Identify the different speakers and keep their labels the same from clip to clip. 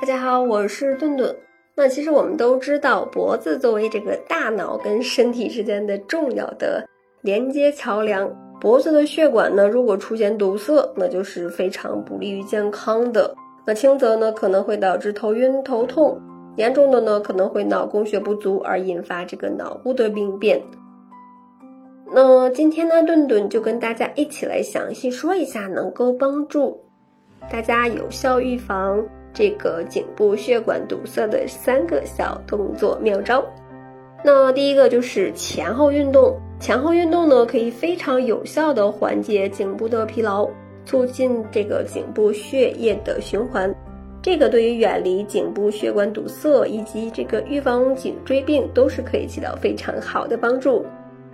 Speaker 1: 大家好，我是顿顿。那其实我们都知道，脖子作为这个大脑跟身体之间的重要的连接桥梁，脖子的血管呢，如果出现堵塞，那就是非常不利于健康的。那轻则呢，可能会导致头晕头痛；严重的呢，可能会脑供血不足而引发这个脑部的病变。那今天呢，顿顿就跟大家一起来详细说一下，能够帮助大家有效预防。这个颈部血管堵塞的三个小动作妙招，那第一个就是前后运动。前后运动呢，可以非常有效的缓解颈部的疲劳，促进这个颈部血液的循环。这个对于远离颈部血管堵塞以及这个预防颈椎病都是可以起到非常好的帮助。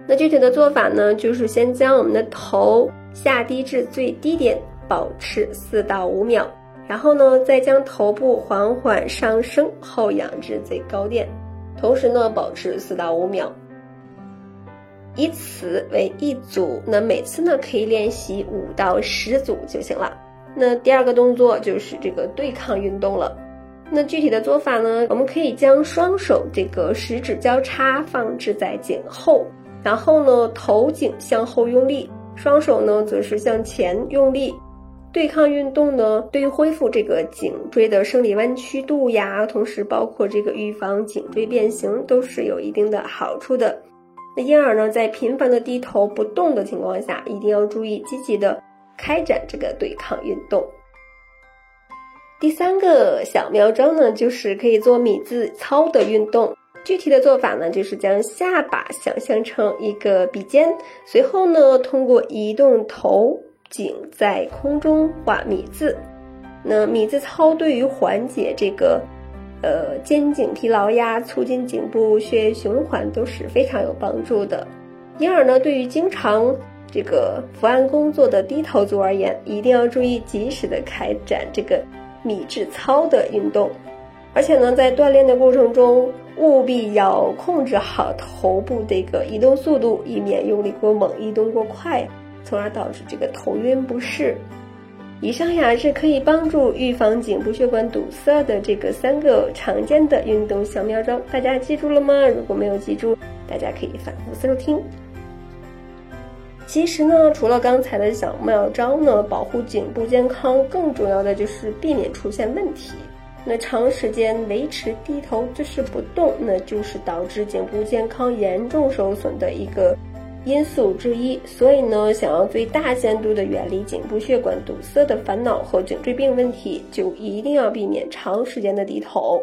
Speaker 1: 那具体的做法呢，就是先将我们的头下低至最低点，保持四到五秒。然后呢，再将头部缓缓上升后仰至最高点，同时呢，保持四到五秒，以此为一组。那每次呢，可以练习五到十组就行了。那第二个动作就是这个对抗运动了。那具体的做法呢，我们可以将双手这个食指交叉放置在颈后，然后呢，头颈向后用力，双手呢则是向前用力。对抗运动呢，对于恢复这个颈椎的生理弯曲度呀，同时包括这个预防颈椎变形，都是有一定的好处的。那因而呢，在频繁的低头不动的情况下，一定要注意积极的开展这个对抗运动。第三个小妙招呢，就是可以做米字操的运动。具体的做法呢，就是将下巴想象成一个笔尖，随后呢，通过移动头。颈在空中画米字，那米字操对于缓解这个，呃肩颈疲劳呀，促进颈部血液循环都是非常有帮助的。因而呢，对于经常这个伏案工作的低头族而言，一定要注意及时的开展这个米字操的运动。而且呢，在锻炼的过程中，务必要控制好头部这个移动速度，以免用力过猛，移动过快。从而导致这个头晕不适。以上呀是可以帮助预防颈部血管堵塞的这个三个常见的运动小妙招，大家记住了吗？如果没有记住，大家可以反复收听。其实呢，除了刚才的小妙招呢，保护颈部健康，更重要的就是避免出现问题。那长时间维持低头姿势不动，那就是导致颈部健康严重受损的一个。因素之一，所以呢，想要最大限度的远离颈部血管堵塞的烦恼和颈椎病问题，就一定要避免长时间的低头。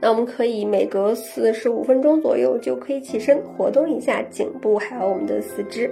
Speaker 1: 那我们可以每隔四十五分钟左右就可以起身活动一下颈部，还有我们的四肢。